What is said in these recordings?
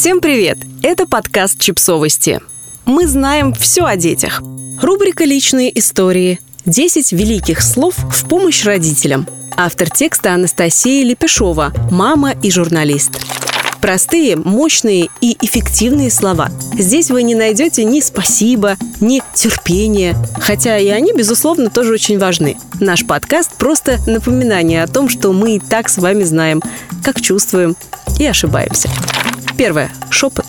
Всем привет! Это подкаст «Чипсовости». Мы знаем все о детях. Рубрика «Личные истории». 10 великих слов в помощь родителям. Автор текста Анастасия Лепешова, мама и журналист. Простые, мощные и эффективные слова. Здесь вы не найдете ни «спасибо», ни «терпение», хотя и они, безусловно, тоже очень важны. Наш подкаст – просто напоминание о том, что мы и так с вами знаем, как чувствуем и ошибаемся. Первое. Шепот.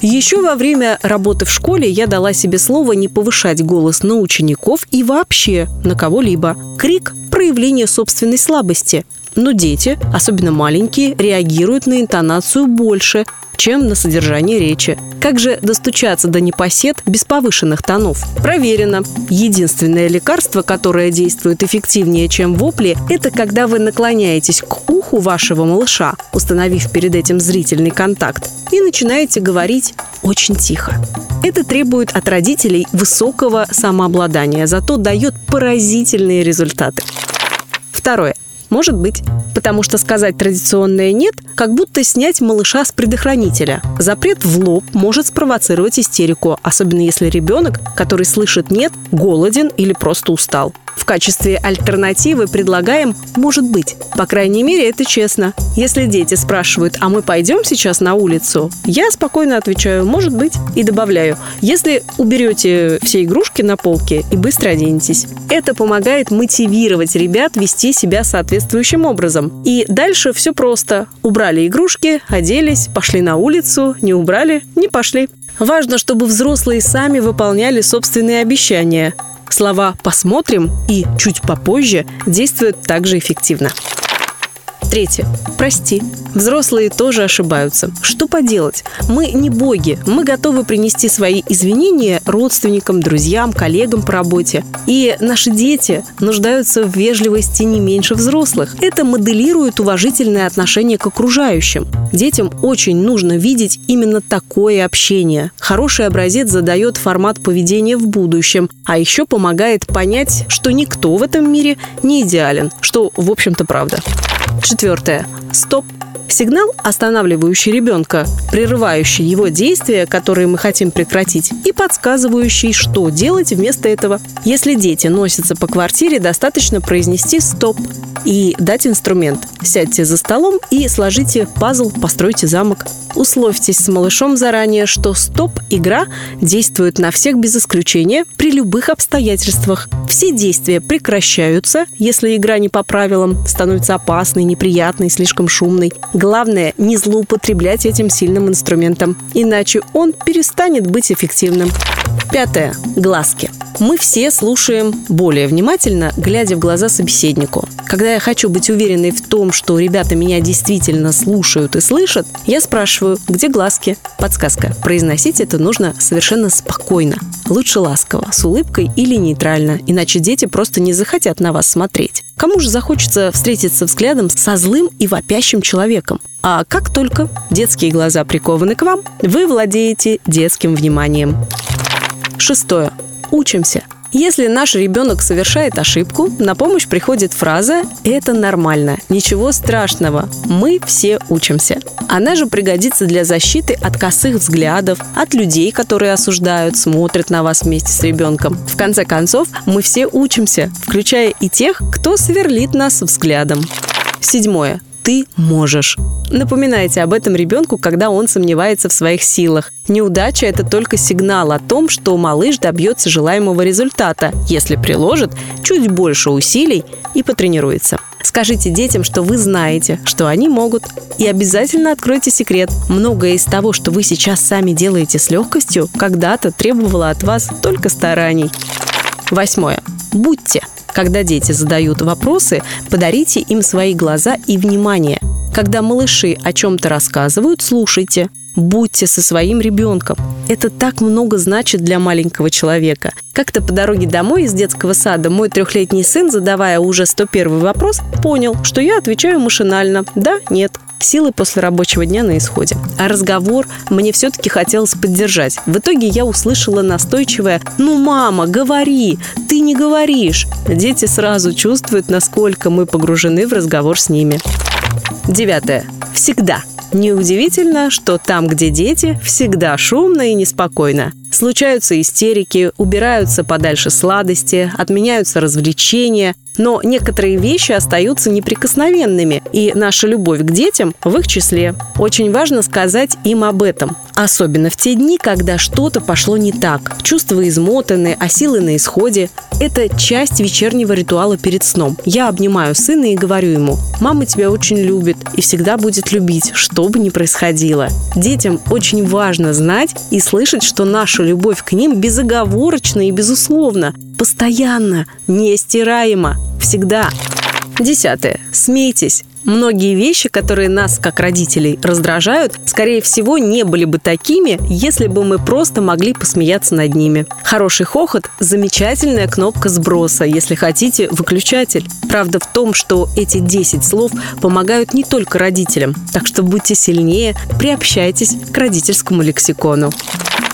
Еще во время работы в школе я дала себе слово не повышать голос на учеников и вообще на кого-либо. Крик – проявление собственной слабости. Но дети, особенно маленькие, реагируют на интонацию больше, чем на содержание речи. Как же достучаться до непосед без повышенных тонов? Проверено. Единственное лекарство, которое действует эффективнее, чем вопли, это когда вы наклоняетесь к уху вашего малыша, установив перед этим зрительный контакт, и начинаете говорить очень тихо. Это требует от родителей высокого самообладания, зато дает поразительные результаты. Второе. Может быть. Потому что сказать традиционное «нет» как будто снять малыша с предохранителя. Запрет в лоб может спровоцировать истерику, особенно если ребенок, который слышит «нет», голоден или просто устал. В качестве альтернативы предлагаем «может быть». По крайней мере, это честно. Если дети спрашивают «а мы пойдем сейчас на улицу?», я спокойно отвечаю «может быть» и добавляю «если уберете все игрушки на полке и быстро оденетесь». Это помогает мотивировать ребят вести себя соответствующим образом. И дальше все просто. Убрали игрушки, оделись, пошли на улицу, не убрали, не пошли. Важно, чтобы взрослые сами выполняли собственные обещания. Слова «посмотрим» и «чуть попозже» действуют также эффективно. Третье. Прости. Взрослые тоже ошибаются. Что поделать? Мы не боги. Мы готовы принести свои извинения родственникам, друзьям, коллегам по работе. И наши дети нуждаются в вежливости не меньше взрослых. Это моделирует уважительное отношение к окружающим. Детям очень нужно видеть именно такое общение. Хороший образец задает формат поведения в будущем, а еще помогает понять, что никто в этом мире не идеален, что, в общем-то, правда. Четвертое. Стоп. Сигнал, останавливающий ребенка, прерывающий его действия, которые мы хотим прекратить, и подсказывающий, что делать вместо этого. Если дети носятся по квартире, достаточно произнести «стоп» и дать инструмент. Сядьте за столом и сложите пазл, постройте замок. Условьтесь с малышом заранее, что стоп-игра действует на всех без исключения при любых обстоятельствах. Все действия прекращаются, если игра не по правилам, становится опасной, неприятной, слишком шумной. Главное, не злоупотреблять этим сильным инструментом, иначе он перестанет быть эффективным. Пятое. Глазки. Мы все слушаем более внимательно, глядя в глаза собеседнику. Когда я хочу быть уверенной в том, что ребята меня действительно слушают и слышат, я спрашиваю, где глазки? Подсказка. Произносить это нужно совершенно спокойно. Лучше ласково, с улыбкой или нейтрально, иначе дети просто не захотят на вас смотреть. Кому же захочется встретиться взглядом со злым и вопящим человеком? А как только детские глаза прикованы к вам, вы владеете детским вниманием. Шестое. Учимся. Если наш ребенок совершает ошибку, на помощь приходит фраза «это нормально, ничего страшного, мы все учимся». Она же пригодится для защиты от косых взглядов, от людей, которые осуждают, смотрят на вас вместе с ребенком. В конце концов, мы все учимся, включая и тех, кто сверлит нас взглядом. Седьмое ты можешь. Напоминайте об этом ребенку, когда он сомневается в своих силах. Неудача – это только сигнал о том, что малыш добьется желаемого результата, если приложит чуть больше усилий и потренируется. Скажите детям, что вы знаете, что они могут. И обязательно откройте секрет. Многое из того, что вы сейчас сами делаете с легкостью, когда-то требовало от вас только стараний. Восьмое. Будьте. Когда дети задают вопросы, подарите им свои глаза и внимание. Когда малыши о чем-то рассказывают, слушайте. Будьте со своим ребенком. Это так много значит для маленького человека. Как-то по дороге домой из детского сада мой трехлетний сын, задавая уже 101 вопрос, понял, что я отвечаю машинально «да», «нет». Силы после рабочего дня на исходе. А разговор мне все-таки хотелось поддержать. В итоге я услышала настойчивое «Ну, мама, говори! Ты не говоришь!» Дети сразу чувствуют, насколько мы погружены в разговор с ними. Девятое. Всегда. Неудивительно, что там, где дети, всегда шумно и неспокойно. Случаются истерики, убираются подальше сладости, отменяются развлечения, но некоторые вещи остаются неприкосновенными, и наша любовь к детям в их числе. Очень важно сказать им об этом. Особенно в те дни, когда что-то пошло не так. Чувства измотаны, а силы на исходе. Это часть вечернего ритуала перед сном. Я обнимаю сына и говорю ему, «Мама тебя очень любит и всегда будет любить, что бы ни происходило». Детям очень важно знать и слышать, что наша наша любовь к ним безоговорочна и безусловна, постоянно, нестираема, всегда. Десятое. Смейтесь. Многие вещи, которые нас, как родителей, раздражают, скорее всего, не были бы такими, если бы мы просто могли посмеяться над ними. Хороший хохот – замечательная кнопка сброса, если хотите, выключатель. Правда в том, что эти 10 слов помогают не только родителям, так что будьте сильнее, приобщайтесь к родительскому лексикону.